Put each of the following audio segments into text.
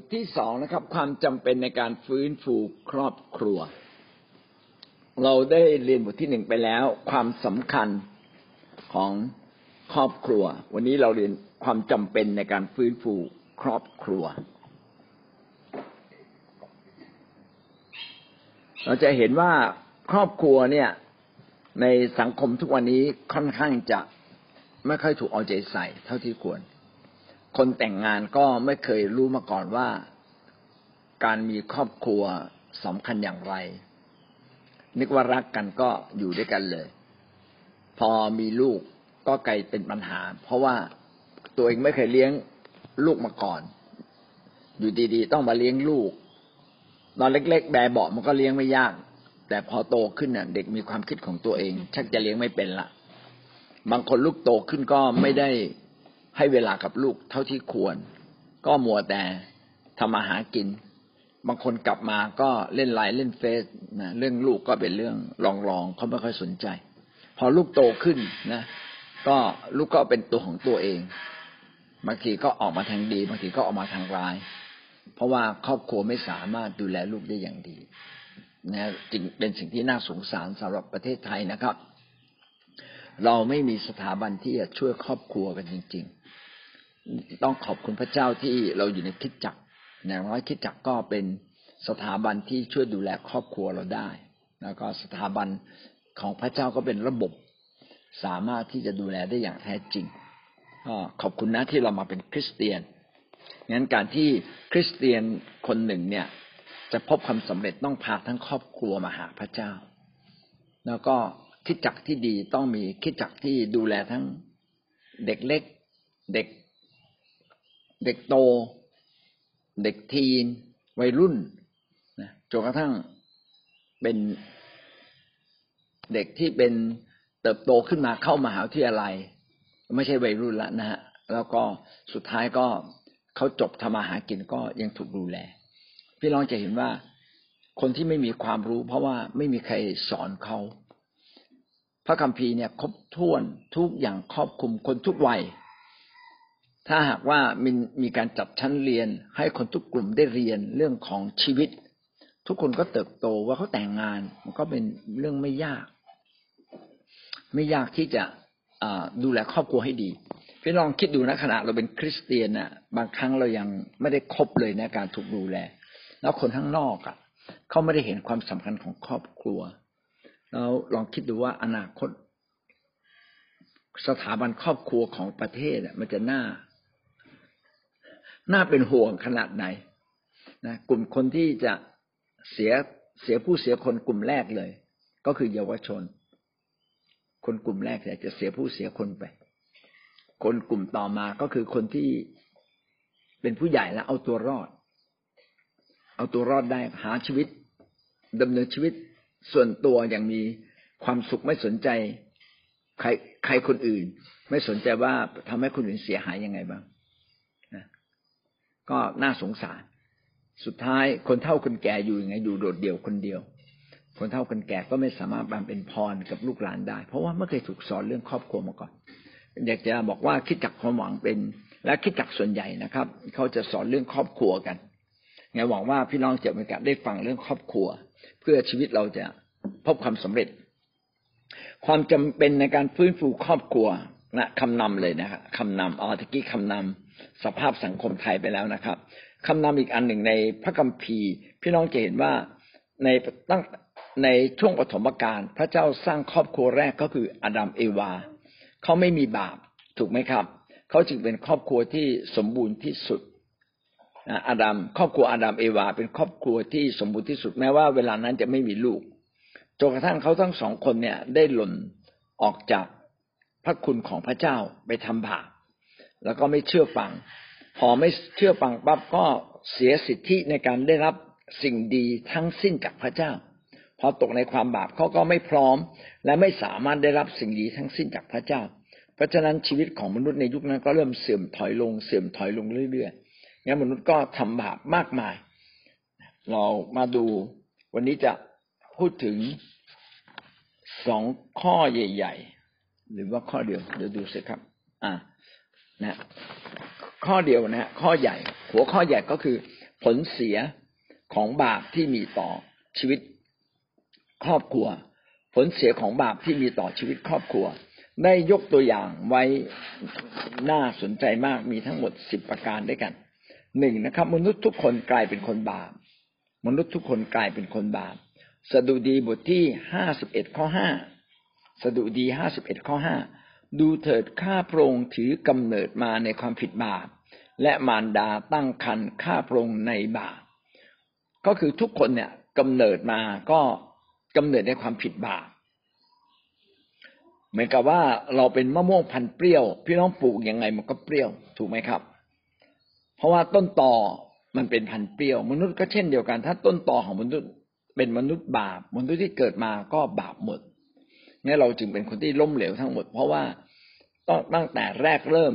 ทที่สองนะครับ ความจำเป็นในการฟื้นฟูครอบครัว เราได้เรียนบทที่หนึ่งไปแล้ว ความสำคัญของครอบครัว วันนี้เราเรียนความจำเป็นในการฟื้นฟูครอบครัว เราจะเห็นว่าครอบครัวเนี่ย ในสังคมทุกวันนี้ค่อนข้างจะไม่ค่อยถูกเอาใจใส่ เท่าที่ควร คนแต่งงานก็ไม่เคยรู้มาก่อนว่า การมีครอบครัวสำคัญอย่างไร นึกว่ารักกันก็อยู่ด้วยกันเลย พอมีลูกก็กลายเป็นปัญหา เพราะว่าตัวเองไม่เคยเลี้ยงลูกมาก่อน อยู่ดีๆ ต้องมาเลี้ยงลูกตอนเล็ก ๆ แบบเบามันก็เลี้ยงไม่ยาก แต่พอโตขึ้นน่ะ เด็กมีความคิดของตัวเอง ชักจะเลี้ยงไม่เป็นละบางคนลูกโตขึ้นก็ไม่ได้ ให้เวลากับลูกเท่าที่ควร ก็มัวแต่ทำมาหากิน บางคนกลับมาก็เล่นไลน์เล่นเฟซนะเรื่องลูกก็เป็นเรื่องรองๆเขาไม่ค่อยสนใจ พอลูกโตขึ้นนะ ก็ลูกก็เป็นตัวของตัวเองบางทีก็ออกมาทางดีบางทีก็ออกมาทางร้าย เพราะว่าครอบครัวไม่สามารถดูแลลูกได้อย่างดีนะจึงเป็นสิ่งที่น่าสงสารสำหรับประเทศไทยนะครับ เราไม่มีสถาบันที่จะช่วยครอบครัวกันจริง ต้องขอบคุณพระเจ้าที่เราอยู่ในคิดจักรอย่างน้อยคิดจักรก็เป็นสถาบันที่ช่วยดูแลครอบครัวเราได้ แล้วก็สถาบันของพระเจ้าก็เป็นระบบสามารถที่จะดูแลได้อย่างแท้จริงก็ขอบคุณนะที่เรามาเป็นคริสเตียนงั้นการที่คริสเตียนคนหนึ่งเนี่ย จะพบความสำเร็จต้องพาทั้งครอบครัวมาหาพระเจ้า แล้วก็คิดจักที่ดีต้องมีคิดจักที่ดูแลทั้งเด็กเล็ก เด็ก เด็กโต เด็กทีน วัยรุ่นนะจนกระทั่งเป็นเด็กที่เป็นเติบโตขึ้นมาเข้ามาหาวิทยาลัย ไม่ใช่วัยรุ่นละนะฮะแล้วก็สุดท้ายก็เขาจบทำมาหากินก็ยังถูกดูแล พี่น้องจะเห็นว่าคนที่ไม่มีความรู้ เพราะว่าไม่มีใครสอนเขาพระคัมภีร์เนี่ยครบถ้วนทุกอย่างครอบคลุมคนทุกวัย ถ้าหากว่ามีมีการจัดชั้นเรียน ให้คนทุกกลุ่มได้เรียนเรื่องของชีวิต ทุกคนก็เติบโตว่าเขาแต่งงาน มันก็เป็นเรื่องไม่ยาก ไม่ยากที่จะดูแลครอบครัวให้ดีพี่ลองคิดดูนะขณะเราเป็นคริสเตียนน่ะ บางครั้งเรายังไม่ได้ครบเลยในการถูกดูแล แล้วคนข้างนอกอะเขาไม่ได้เห็นความสำคัญของครอบครัวแล้วลองคิดดูว่าอนาคต สถาบันครอบครัวของประเทศมันจะน่า น่าเป็นห่วงขนาดไหนนะกลุ่มคนที่จะเสียเสียผู้เสียคนกลุ่มแรกเลย ก็คือเยาวชน คนกลุ่มแรกเนี่ยจะเสียผู้เสียคนไป คนกลุ่มต่อมาก็คือคนที่เป็นผู้ใหญ่แล้วเอาตัวรอด เอาตัวรอดได้หาชีวิตดำเนินชีวิตส่วนตัวอย่างมีความสุขไม่สนใจ ใครใครคนอื่น ไม่สนใจว่าทำให้คนอื่นเสียหายยังไงบ้าง ก็น่าสงสาร สุดท้ายคนเฒ่าคนแก่อยู่ยังไงอยู่โดดเดี่ยวคนเดียว คนเฒ่าคนแก่ก็ไม่สามารถบำเป็นพรกับลูกหลานได้ เพราะว่าไม่เคยถูกสอนเรื่องครอบครัวมาก่อนอยากจะบอกว่าคิดจักความหวังเป็น และคิดจักส่วนใหญ่นะครับ เขาจะสอนเรื่องครอบครัวกันไงหวังว่าพี่น้องจะมีโอกาสได้ฟังเรื่องครอบครัว เพื่อชีวิตเราจะพบความสำเร็จ ความจำเป็นในการฟื้นฟูครอบครัว นะคำนำเลยนะครับคำนำอ๋อตะกี้คำนำสภาพสังคมไทยไปแล้วนะครับคำนำอีกอันหนึ่งในพระคัมภีร์พี่น้องจะเห็นว่าในตั้งในช่วงปฐมกาลพระเจ้าสร้างครอบครัวแรกก็คืออดัมเอวาเขาไม่มีบาปถูกไหมครับเขาจึงเป็นครอบครัวที่สมบูรณ์ที่สุดอาดัมครอบครัวอาดัมเอวา เป็นครอบครัวที่สมบูรณ์ที่สุดแม้ว่าเวลานั้นจะไม่มีลูกจนกระทั่งเขาทั้งสองคนเนี่ยได้หล่นออกจาก พระคุณของพระเจ้าไปทำบาปแล้วก็ไม่เชื่อฟัง พอไม่เชื่อฟังปั๊บก็เสียสิทธิในการได้รับสิ่งดีทั้งสิ้นจากพระเจ้า พอตกในความบาปเขาก็ไม่พร้อม และไม่สามารถได้รับสิ่งดีทั้งสิ้นจากพระเจ้า เพราะฉะนั้นชีวิตของมนุษย์ในยุคนั้นก็เริ่มเสื่อมถอยลงเสื่อมถอยลงเรื่อยๆงั้นมนุษย์ก็ทำบาปมากมาย เรามาดูวันนี้จะพูดถึงสองข้อใหญ่ ๆ หรือว่าข้อเดียวเดี๋ยวดูสิครับ อ่านะข้อเดียวนะข้อใหญ่ หัวข้อใหญ่ก็คือ ผลเสียของบาปที่มีต่อชีวิตครอบครัว ผลเสียของบาปที่มีต่อชีวิตครอบครัว ได้ยกตัวอย่างไว้น่าสนใจมากมีทั้งหมดสิบประการด้วยกันหนึ่งนะครับ มนุษย์ทุกคนกลายเป็นคนบาป มนุษย์ทุกคนกลายเป็นคนบาปสดุดีบทที่ห้าสิบเอ็ดข้อห้า สดุดีห้าสิบเอ็ดข้อห้าดูเถิดข้าพระองค์ถือกำเนิดมาในความผิดบาปและมารดาตั้งคันข้าพระองค์ในบาปก็คือทุกคนเนี่ยกำเนิดมาก็กำเนิดในความผิดบาปเหมือนกับว่าเราเป็นมะม่วงพันเปรี้ยว พี่น้องปลูกยังไงมันก็เปรี้ยวถูกไหมครับ เพราะว่าต้นตอมันเป็นพันเปรี้ยว มนุษย์ก็เช่นเดียวกัน ถ้าต้นตอของมนุษย์เป็นมนุษย์บาปมนุษย์ที่เกิดมาก็บาปหมด นี่เราจึงเป็นคนที่ล้มเหลวทั้งหมด เพราะว่าตั้งแต่แรกเริ่ม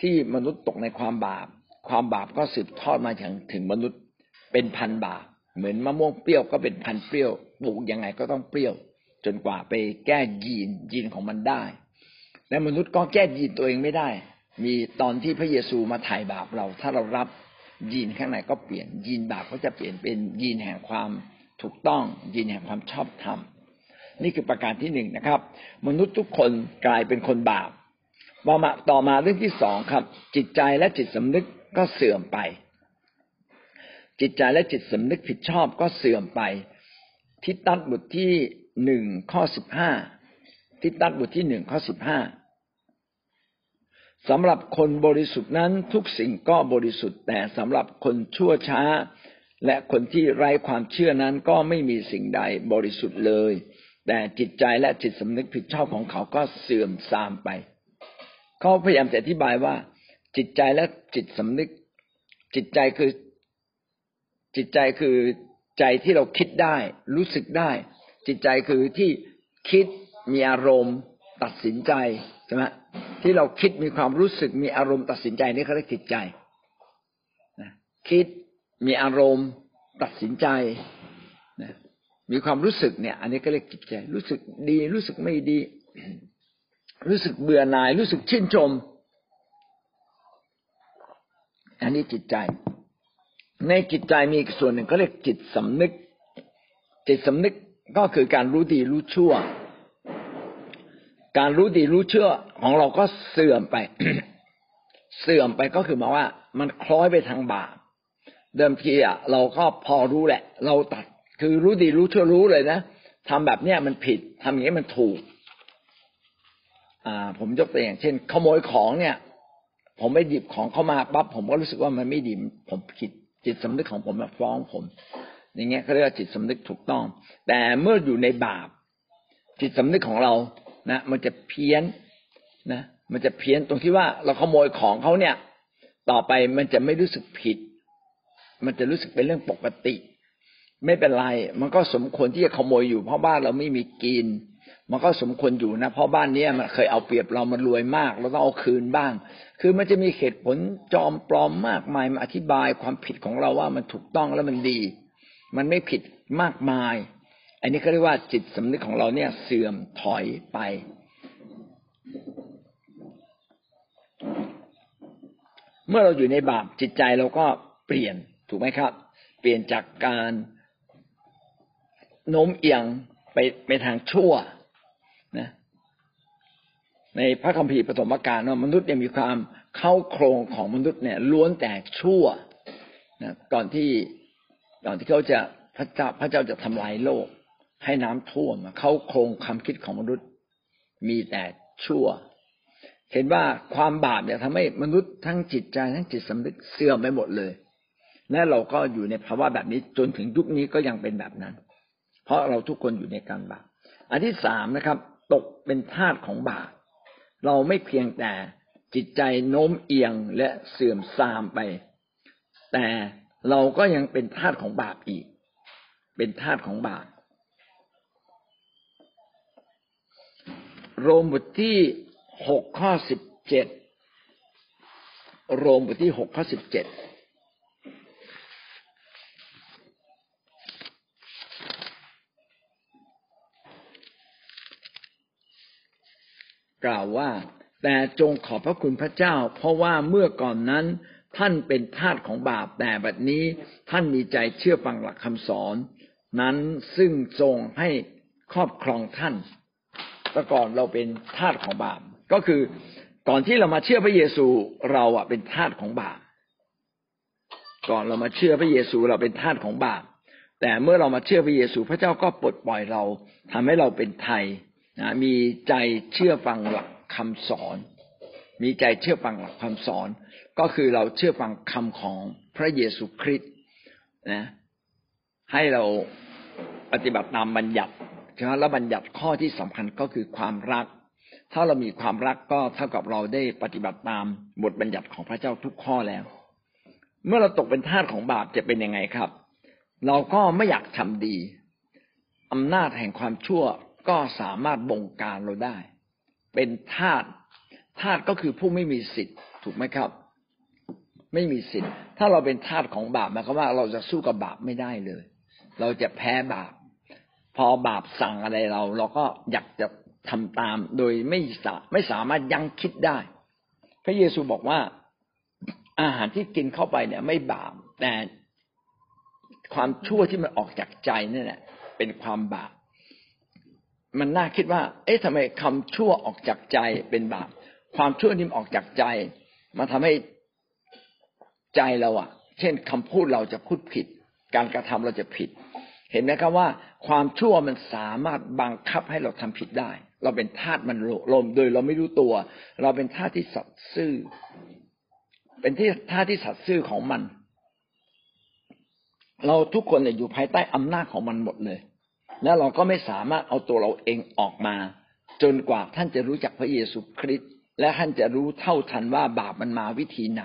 ที่มนุษย์ตกในความบาป ความบาปก็สืบทอดมาถึงถึงมนุษย์เป็นพันบาป เหมือนมะม่วงเปรี้ยวก็เป็นพันเปรี้ยวปลูกยังไงก็ต้องเปรี้ยว จนกว่าไปแก้ยีนยีนของมันได้ และมนุษย์ก็แก้ยีนตัวเองไม่ได้ มีตอนที่พระเยซูมาไถ่บาปเรา ถ้าเรารับยีนข้างในก็เปลี่ยนยีนบาปก็จะเปลี่ยนเป็นยีนแห่งความถูกต้องยีนแห่งความชอบธรรม นี่คือประการที่หนึ่งนะครับ มนุษย์ทุกคนกลายเป็นคนบาปต่อมาต่อมาเรื่องที่สองครับ จิตใจและจิตสำนึกก็เสื่อมไป จิตใจและจิตสำนึกผิดชอบก็เสื่อมไป ทิฏฐับทที่หนึ่งข้อสิบห้าทิฏฐับบทที่หนึ่งข้อสิบห้าสำหรับคนบริสุทธิ์นั้นทุกสิ่งก็บริสุทธิ์ แต่สำหรับคนชั่วช้า และคนที่ไร้ความเชื่อนั้นก็ไม่มีสิ่งใดบริสุทธิ์เลย แต่จิตใจและจิตสำนึกผิดชอบของเขาก็เสื่อมทรามไป เขาพยายามจะอธิบายว่า จิตใจและจิตสำนึก จิตใจคือ จิตใจคือใจที่เราคิดได้ รู้สึกได้ จิตใจคือที่คิดมีอารมณ์ ตัดสินใจใช่ไหมที่เราคิดมีความรู้สึกมีอารมณ์ตัดสินใจนี่เขาเรียกจิตใจคิดมีอารมณ์ ตัดสินใจ มีความรู้สึกเนี่ย อันนี้ก็เรียกจิตใจ รู้สึกดี รู้สึกไม่ดี รู้สึกเบื่อหน่าย รู้สึกชื่นชม อันนี้จิตใจ ในจิตใจมีอีกส่วนหนึ่งก็เรียกจิตสำนึก จิตสำนึกก็คือการรู้ดีรู้ชั่ว การรู้ดีรู้ชั่วของเราก็เสื่อมไป เสื่อมไปก็คือหมายว่า มันคล้อยไปทางบาปเดิมทีอะเราก็พอรู้แหละ เราตัด คือรู้ดีรู้ชั่วรู้เลยนะทำแบบเนี้ยมันผิดทำอย่างนี้มันถูก อ่า ผมยกตัวอย่าง เช่น ขโมยของเนี่ย ผมไม่หยิบของเข้ามาปั๊บผมก็รู้สึกว่ามันไม่ดีผมผิดจิตสำนึกของผมมาฟ้องผม อย่างเงี้ยเขาเรียกว่าจิตสำนึกถูกต้อง แต่เมื่ออยู่ในบาป จิตสำนึกของเรานะมันจะเพี้ยนนะมันจะเพี้ยนตรงที่ว่าเราขโมยของเขาเนี่ย ต่อไปมันจะไม่รู้สึกผิด มันจะรู้สึกเป็นเรื่องปกติ ไม่เป็นไร มันก็สมควรที่จะขโมยอยู่เพราะบ้านเราไม่มีกิน มันก็สมควรอยู่นะ เพราะบ้านนี้มันเคยเอาเปรียบเรามันรวยมาก เราต้องเอาคืนบ้าง คือมันจะมีเหตุผลจอมปลอมมากมายมาอธิบายความผิดของเราว่ามันถูกต้องและมันดี มันไม่ผิดมากมาย อันนี้เขาเรียกว่าจิตสำนึกของเราเนี่ยเสื่อมถอยไป เมื่อเราอยู่ในบาปจิตใจเราก็เปลี่ยนถูกไหมครับ เปลี่ยนจากการ โน้มเอียงไปไปทางชั่วนะในพระคัมภีร์ปฐมกาลว่ามนุษย์ยังมีความเข้าโครงของมนุษย์เนี่ยล้วนแต่ชั่วนะก่อนที่ก่อนที่เขาจะพระเจ้าพระเจ้าจะทำลายโลก ให้น้ำท่วมเข้าโครงความคิดของมนุษย์ มีแต่ชั่ว เห็นว่าความบาปเนี่ยทำให้มนุษย์ทั้งจิตใจทั้งจิตสำนึกเสื่อมไปหมดเลย และเราก็อยู่ในภาวะแบบนี้จนถึงยุคนี้ก็ยังเป็นแบบนั้น เพราะเราทุกคนอยู่ในการบาปอันที่สามนะครับ ตกเป็นทาสของบาปเราไม่เพียงแต่จิตใจโน้มเอียงและเสื่อมทรามไป แต่เราก็ยังเป็นทาสของบาปอีก เป็นทาสของบาปโรมบทที่หกข้อสิบเจ็ดโรมบทที่หกข้อสิบเจ็ด กล่าวว่า แต่จงขอบพระคุณพระเจ้า เพราะว่าเมื่อก่อนนั้นท่านเป็นทาสของบาปแต่บัดนี้ท่านมีใจเชื่อฟังหลักคำสอน นั้นซึ่งทรงให้ครอบครองท่านแต่ก่อนเราเป็นทาสของบาป ก็คือก่อนที่เรามาเชื่อพระเยซูเราอะเป็นทาสของบาป ก่อนเรามาเชื่อพระเยซูเราเป็นทาสของบาป แต่เมื่อเรามาเชื่อพระเยซูพระเจ้าก็ปลดปล่อยเราทำให้เราเป็นไทย นะมีใจเชื่อฟังหลักคำสอน มีใจเชื่อฟังหลักคำสอน ก็คือเราเชื่อฟังคำของพระเยซูคริสต์นะให้เราปฏิบัติตามบัญญัติใช่ไหมแล้วบัญญัติข้อที่สำคัญก็คือความรัก ถ้าเรามีความรักก็เท่ากับเราได้ปฏิบัติตามบทบัญญัติของพระเจ้าทุกข้อแล้ว เมื่อเราตกเป็นทาสของบาปจะเป็นยังไงครับ เราก็ไม่อยากทำดีอำนาจแห่งความชั่ว ก็สามารถบงการเราได้ เป็นทาสทาสก็คือผู้ไม่มีสิทธิ์ถูกไหมครับ ไม่มีสิทธิ์ ถ้าเราเป็นทาสของบาปหมายความว่าเราจะสู้กับบาปไม่ได้เลย เราจะแพ้บาป พอบาปสั่งอะไรเรา เราก็อยากจะทำตาม โดยไม่สาไม่สามารถยั้งคิดได้ พระเยซูบอกว่า อาหารที่กินเข้าไปเนี่ย ไม่บาปแต่ความชั่วที่มันออกจากใจนี่แหละเป็นความบาป มันน่าคิดว่า เอ๊ะทำไมคำชั่วออกจากใจเป็นบาป ความชั่วนี่ออกจากใจมันทำให้ใจเราอะเช่นคำพูดเราจะพูดผิด การกระทำเราจะผิด เห็นไหมครับว่า ความชั่วมันสามารถบังคับให้เราทำผิดได้ เราเป็นทาสมันลมโดยเราไม่รู้ตัว เราเป็นทาสที่สัตย์ซื่อ เป็นที่ทาสที่สัตย์ซื่อของมัน เราทุกคนเนี่ยอยู่ภายใต้อำนาจของมันหมดเลย แล้วเราก็ไม่สามารถเอาตัวเราเองออกมา จนกว่าท่านจะรู้จักพระเยซูคริสต์และท่านจะรู้เท่าทันว่าบาปมันมาวิธีไหน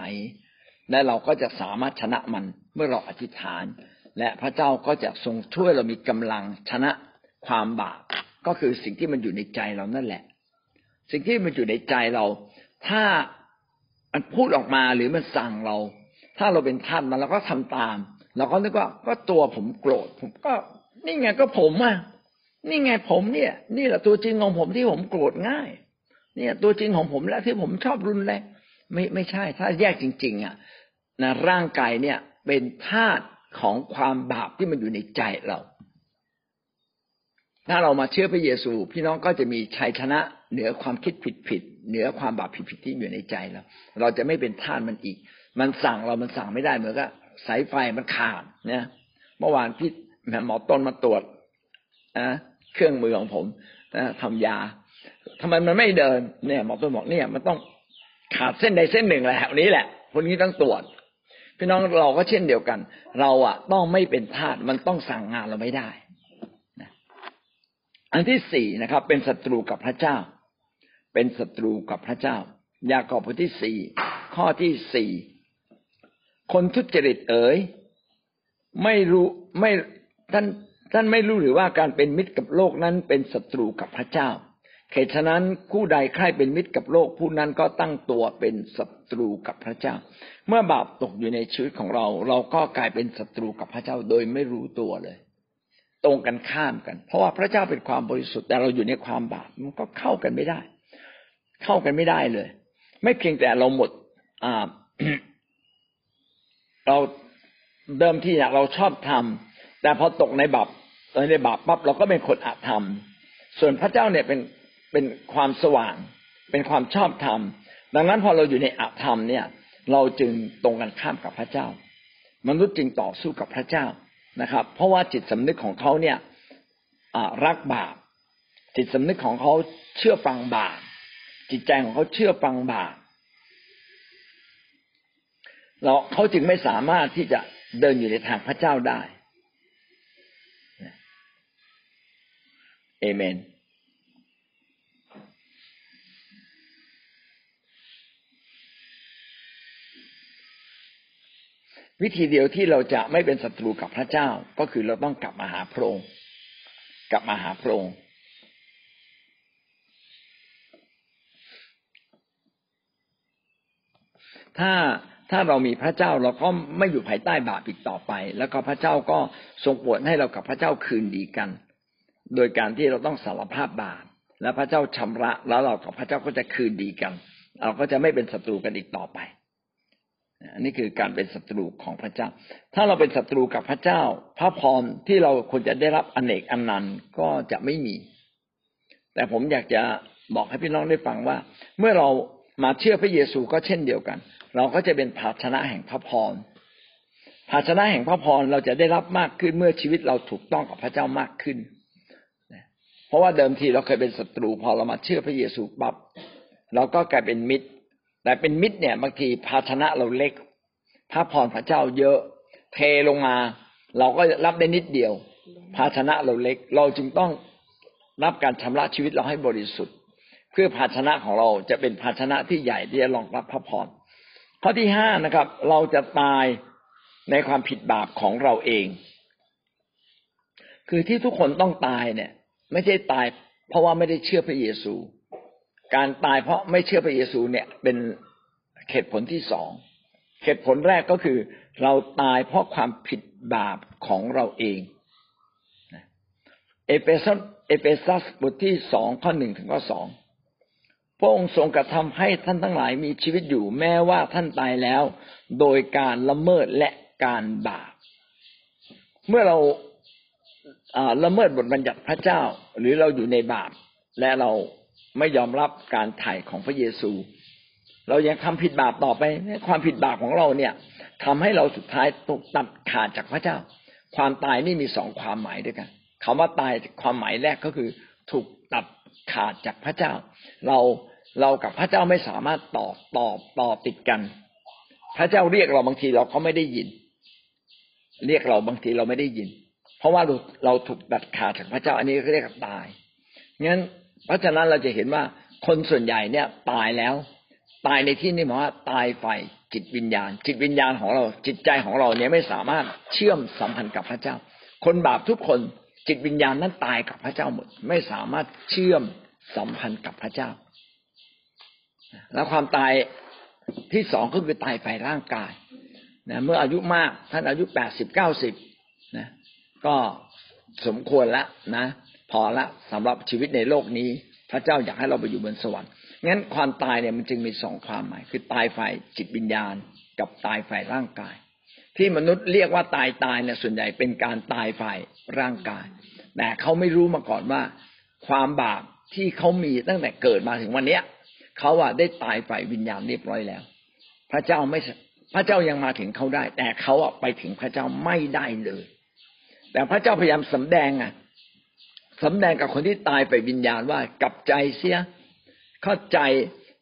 และเราก็จะสามารถชนะมันเมื่อเราอธิษฐาน และพระเจ้าก็จะทรงช่วยเรามีกำลังชนะความบาปก็คือสิ่งที่มันอยู่ในใจเรานั่นแหละ สิ่งที่มันอยู่ในใจเรา ถ้ามันพูดออกมาหรือมันสั่งเรา ถ้าเราเป็นท่านมันเราก็ทำตาม เราก็นึกว่าก็ตัวผมโกรธผมก็ นี่ไงก็ผมอะนี่ไงผมเนี่ย นี่แหละตัวจริงของผมที่ผมโกรธง่าย เนี่ย ตัวจริงของผมแล้วที่ผมชอบรุนแรงไม่ไม่ใช่ ถ้าแยกจริง ๆ อะนะร่างกายเนี่ย เป็นธาตุของความบาปที่มันอยู่ในใจเรา ถ้าเรามาเชื่อพระเยซู พี่น้องก็จะมีชัยชนะ เหนือความคิดผิดผิดเหนือความบาปผิดผิดที่อยู่ในใจเราเราจะไม่เป็นทาสมันอีก มันสั่งเรามันสั่งไม่ได้เหมือนกับสายไฟมันขาดเนี่ยเมื่อวานพี่ หมอต้นมาตรวจนะเครื่องมือของผมนะทำยาทำไมมันไม่เดิน เนี่ยหมอต้นบอกเนี่ย มันต้องขาดเส้นใดเส้นหนึ่งแหละวันี้แหละคนนี้ต้องตรวจพี่น้องเราก็เช่นเดียวกัน เราอะ ต้องไม่เป็นทาสมันต้องสั่งงานเราไม่ได้อันที่สี่นะครับ เป็นศัตรูกับพระเจ้า เป็นศัตรูกับพระเจ้า ยากอบบทที่สี่ข้อที่สี่คนทุจริตเอ๋ยไม่รู้ไม่ ท่านท่านไม่รู้หรือว่าการเป็นมิตรกับโลกนั้นเป็นศัตรูกับพระเจ้าเหตุฉะนั้นผู้ใดใครเป็นมิตรกับโลกผู้นั้นก็ตั้งตัวเป็นศัตรูกับพระเจ้า เมื่อบาปตกอยู่ในชีวิตของเรา เราก็กลายเป็นศัตรูกับพระเจ้าโดยไม่รู้ตัวเลย ตรงกันข้ามกัน เพราะว่าพระเจ้าเป็นความบริสุทธิ์แต่เราอยู่ในความบาปมันก็เข้ากันไม่ได้ เข้ากันไม่ได้เลย ไม่เพียงแต่เราหมดอ่าเราเดิมที่เราชอบทำ แต่พอตกในบาปในบาปปั๊บเราก็เป็นคนอาธรรม ส่วนพระเจ้าเนี่ยเป็นเป็นความสว่าง เป็นความชอบธรรม ดังนั้นพอเราอยู่ในอาธรรมเนี่ย เราจึงตรงกันข้ามกับพระเจ้า มนุษย์จึงต่อสู้กับพระเจ้านะครับ เพราะว่าจิตสำนึกของเขาเนี่ยรักบาปจิตสำนึกของเขาเชื่อฟังบาปจิตใจของเขาเชื่อฟังบาปเราเขาจึงไม่สามารถที่จะเดินอยู่ในทางพระเจ้าได้ เอเมนวิธีเดียวที่เราจะไม่เป็นศัตรูกับพระเจ้าก็คือเราต้องกลับมาหาพระองค์กลับมาหาพระองค์ถ้าถ้าเรามีพระเจ้าเราก็ไม่อยู่ภายใต้บาปอีกต่อไป แล้วก็พระเจ้าก็ทรงโปรดให้เรากับพระเจ้าคืนดีกัน โดยการที่เราต้องสารภาพบาปและพระเจ้าชำระแล้วเรากับพระเจ้าก็จะคืนดีกัน เราก็จะไม่เป็นศัตรูกันอีกต่อไปอันนี้คือการเป็นศัตรูของพระเจ้า ถ้าเราเป็นศัตรูกับพระเจ้า พระพรที่เราควรจะได้รับอเนกอันนันต์ก็จะไม่มี แต่ผมอยากจะบอกให้พี่น้องได้ฟังว่า เมื่อเรามาเชื่อพระเยซูก็เช่นเดียวกัน เราก็จะเป็นภาชนะแห่งพระพรภาชนะแห่งพระพรเราจะได้รับมากขึ้นเมื่อชีวิตเราถูกต้องกับพระเจ้ามากขึ้น เพราะว่าเดิมทีเราเคยเป็นศัตรู พอเรามาเชื่อพระเยซูปั๊บเราก็กลายเป็นมิตร แต่เป็นมิตรเนี่ยบางทีภาชนะเราเล็กพระพรพระเจ้าเยอะ เทลงมา เราก็รับได้นิดเดียว ภาชนะเราเล็ก เราจึงต้องรับการชำระชีวิตเราให้บริสุทธิ์ เพื่อภาชนะของเราจะเป็นภาชนะที่ใหญ่ที่จะรองรับพระพรข้อที่ห้านะครับ เราจะตายในความผิดบาปของเราเอง คือที่ทุกคนต้องตายเนี่ย ไม่ใช่ตาย เพราะว่าไม่ได้เชื่อพระเยซู การตายเพราะไม่เชื่อพระเยซูเนี่ยเป็นเหตุผลที่สองเหตุผลแรกก็คือ เราตายเพราะความผิดบาปของเราเองเอเฟซัสเอเฟซัสบทที่สองข้อหนึ่งถึงข้อสองพระองค์ทรงกระทำให้ท่านทั้งหลายมีชีวิตอยู่แม้ว่าท่านตายแล้ว โดยการละเมิดและการบาป เมื่อเรา ละเมิดบทบัญญัติพระเจ้า หรือเราอยู่ในบาป และเราไม่ยอมรับการไถ่ของพระเยซู เรายังทำผิดบาปต่อไป ความผิดบาปของเราเนี่ยทำให้เราสุดท้ายตกตัดขาดจากพระเจ้า ความตายนี่มีสองความหมายด้วยกันคำว่าตายความหมายแรกก็คือ ถูกตัดขาดจากพระเจ้า เราเรากับพระเจ้าไม่สามารถต่อต่อต่อติดกัน พระเจ้าเรียกเราบางทีเราก็ไม่ได้ยิน เรียกเราบางทีเราไม่ได้ยิน เพราะว่าเราเราถูกตัดขาดจากพระเจ้าอันนี้เรียกตายงั้น เพราะฉะนั้นเราจะเห็นว่าคนส่วนใหญ่เนี่ยตายแล้ว ตายในที่นี้หมายว่าตายไฟจิตวิญญาณ จิตวิญญาณของเราจิตใจของเราเนี่ยไม่สามารถเชื่อมสัมพันธ์กับพระเจ้า คนบาปทุกคนจิตวิญญาณนั้นตายกับพระเจ้าหมด ไม่สามารถเชื่อมสัมพันธ์กับพระเจ้า แล้วความตายที่สองก็คือตายไฟร่างกายนะเมื่ออายุมากท่านอายุแปดสิบเก้าสิบนะ ก็สมควรละนะ พอละสำหรับชีวิตในโลกนี้ พระเจ้าอยากให้เราไปอยู่บนสวรรค์งั้นความตายเนี่ยมันจึงมีสองความหมาย คือตายฝ่ายจิตวิญญาณ กับตายฝ่ายร่างกาย ที่มนุษย์เรียกว่าตายตายเนี่ยส่วนใหญ่เป็นการตายฝ่ายร่างกาย แต่เขาไม่รู้มาก่อนว่า ความบาปที่เขามีตั้งแต่เกิดมาถึงวันเนี้ยเขาอะได้ตายฝ่ายวิญญาณเรียบร้อยแล้ว พระเจ้าไม่พระเจ้ายังมาถึงเขาได้ แต่เขาอะไปถึงพระเจ้าไม่ได้เลย แต่พระเจ้าพยายามสำแดงอะสำแดงกับคนที่ตายไปวิญญาณว่ากลับใจเสีย เข้าใจ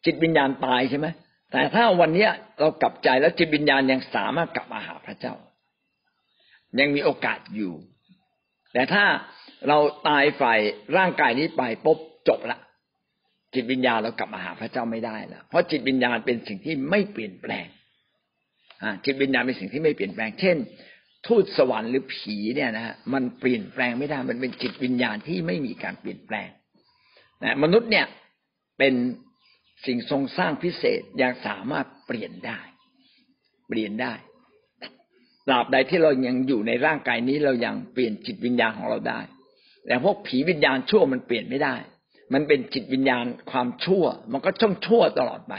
จิตวิญญาณตายใช่ไหมแต่ถ้าวันเนี้ยเรากลับใจแล้วจิตวิญญาณยังสามารถกลับมาหาพระเจ้า ยังมีโอกาสอยู่ แต่ถ้าเราตายฝ่ายร่างกายนี้ไปปุ๊บจบละจิตวิญญาณเรากลับมาหาพระเจ้าไม่ได้แล้วเพราะจิตวิญญาณเป็นสิ่งที่ไม่เปลี่ยนแปลงจิตวิญญาณเป็นสิ่งที่ไม่เปลี่ยนแปลง เช่น ทูตสวรรค์หรือผีเนี่ยนะฮะมันเปลี่ยนแปลงไม่ได้มันเป็นจิตวิญญาณที่ไม่มีการเปลี่ยนแปลงนะมนุษย์เนี่ยเป็นสิ่งทรงสร้างพิเศษยังสามารถเปลี่ยนได้ เปลี่ยนได้ตราบใดที่เรายังอยู่ในร่างกายนี้เรายังเปลี่ยนจิตวิญญาณของเราได้ แต่พวกผีวิญญาณชั่วมันเปลี่ยนไม่ได้ มันเป็นจิตวิญญาณความชั่ว มันก็ช่องชั่วตลอดไป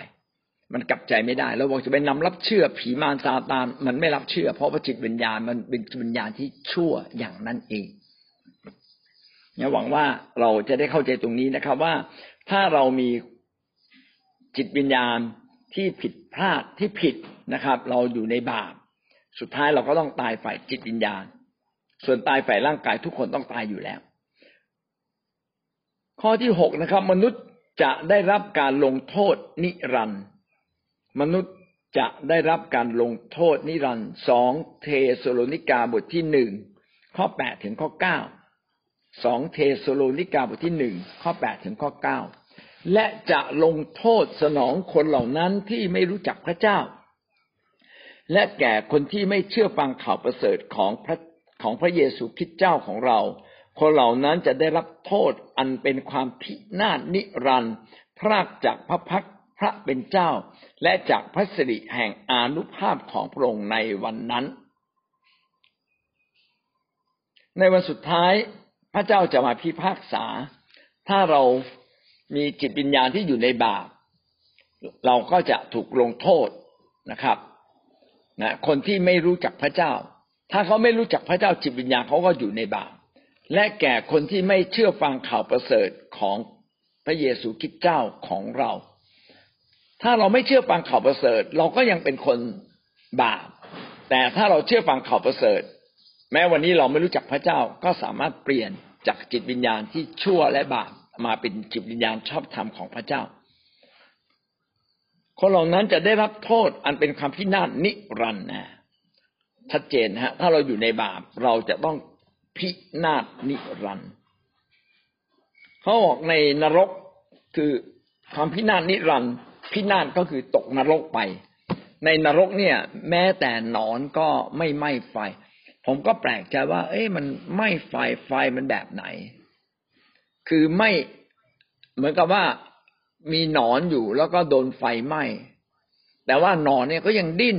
มันกลับใจไม่ได้เราบอกจะไปนำรับเชื่อผีมารซาตานมันไม่รับเชื่อ เพราะว่าจิตวิญญาณมันเป็นวิญญาณที่ชั่วอย่างนั้นเองเนี่ยหวังว่าเราจะได้เข้าใจตรงนี้นะครับ ว่าถ้าเรามีจิตวิญญาณที่ผิดพลาดที่ผิดนะครับ เราอยู่ในบาปสุดท้ายเราก็ต้องตายฝ่ายจิตวิญญาณ ส่วนตายฝ่ายร่างกายทุกคนต้องตายอยู่แล้ว ข้อที่หกนะครับ มนุษย์จะได้รับการลงโทษนิรันดร์ มนุษย์จะได้รับการลงโทษนิรันดร์สองเทสโลนิกาบทที่หนึ่งข้อแปดถึงข้อเก้าสองเทสโลนิกาบทที่หนึ่งข้อแปดถึงข้อเก้าและจะลงโทษสนองคนเหล่านั้นที่ไม่รู้จักพระเจ้า และแก่คนที่ไม่เชื่อฟังข่าวประเสริฐของพระของพระเยซูคริสต์เจ้าของเรา คนเหล่านั้นจะได้รับโทษอันเป็นความพินาศนิรันดร์พรากจากพระพัก พระเป็นเจ้า และจากพระสิริแห่งอานุภาพของพระองค์ในวันนั้น ในวันสุดท้ายพระเจ้าจะมาพิพากษา ถ้าเรามีจิตวิญญาณที่อยู่ในบาป เราก็จะถูกลงโทษนะครับนะคนที่ไม่รู้จักพระเจ้า ถ้าเขาไม่รู้จักพระเจ้าจิตวิญญาณเขาก็อยู่ในบาป และแก่คนที่ไม่เชื่อฟังข่าวประเสริฐของพระเยซูคริสต์เจ้าของเรา ถ้าเราไม่เชื่อฟังข่าวประเสริฐ เราก็ยังเป็นคนบาป แต่ถ้าเราเชื่อฟังข่าวประเสริฐ แม้วันนี้เราไม่รู้จักพระเจ้าก็สามารถเปลี่ยนจากจิตวิญญาณที่ชั่วและบาปมาเป็นจิตวิญญาณชอบธรรมของพระเจ้า คนเหล่านั้นจะได้รับโทษอันเป็นความพินาศนิรันดร์นะชัดเจนฮะ ถ้าเราอยู่ในบาปเราจะต้องพินาศนิรันดร์เขาบอกในนรกคือความพินาศนิรันดร์ พินาศก็คือตกนรกไป ในนรกเนี่ย แม้แต่หนอนก็ไม่ไหม้ไฟ ผมก็แปลกใจว่า เอ้ยมันไหม้ไฟไฟมันแบบไหน คือไม่เหมือนกับว่ามีหนอนอยู่แล้วก็โดนไฟไหม้แต่ว่าหนอนเนี่ยก็ยังดิ้น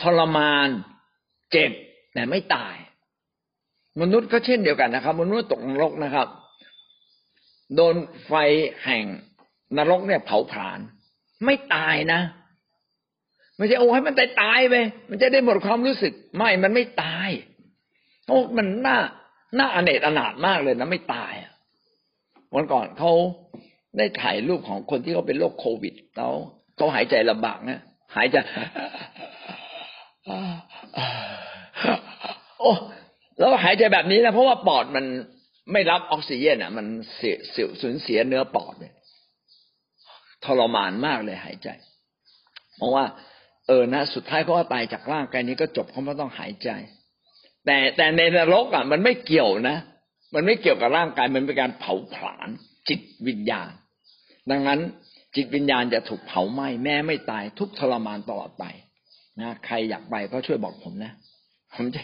ทรมาน เจ็บแต่ไม่ตาย มนุษย์ก็เช่นเดียวกันนะครับ มนุษย์ตกนรกนะครับ โดนไฟแห่งนรกเนี่ยเผาผลาญ ไม่ตายนะไม่ใช่โอ้ให้มันตายตายไปมันจะได้หมดความรู้สึก ไม่มันไม่ตายโอ้มันน่าน่าอเนจอนาถมากเลยนะไม่ตายวันก่อนเขาได้ถ่ายรูปของคนที่เขาเป็นโรคโควิดแล้วเขาหายใจลำบากนะหายใจโอ้แล้วหายใจแบบนี้นะเพราะว่าปอดมันไม่รับออกซิเจนอะ มันเสียสูญเสียเนื้อปอดเลย ทรมานมากเลยหายใจ เพราะว่า เออนะสุดท้ายเขาก็ตายจากร่างกายนี้ก็จบเขาไม่ต้องหายใจ แต่แต่ในนรกอะ มันไม่เกี่ยวนะ มันไม่เกี่ยวกับร่างกายมันเป็นการเผาผลาญจิตวิญญาณ ดังนั้นจิตวิญญาณจะถูกเผาไหม้แม้ไม่ตายทุกทรมานตลอดไปนะใครอยากไปก็ช่วยบอกผมนะ ผมจะ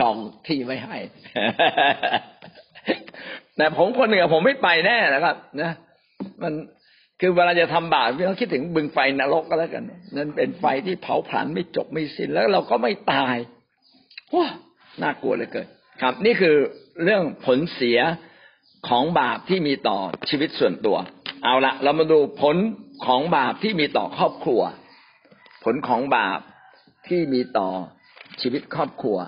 จองที่ไว้ให้ แต่ผมคนหนึ่งผมไม่ไปแน่นะครับ นะ มัน คือเวลาจะทำบาปพี่ต้องคิดถึงบึงไฟนรกก็แล้วกัน นั่นเป็นไฟที่เผาผลาญไม่จบไม่สิ้นแล้วเราก็ไม่ตายว้าน่ากลัวเหลยเกินครับ นี่คือเรื่องผลเสียของบาปที่มีต่อชีวิตส่วนตัว เอาละเรามาดูผลของบาปที่มีต่อครอบครัว ผลของบาปที่มีต่อชีวิตครอบครัว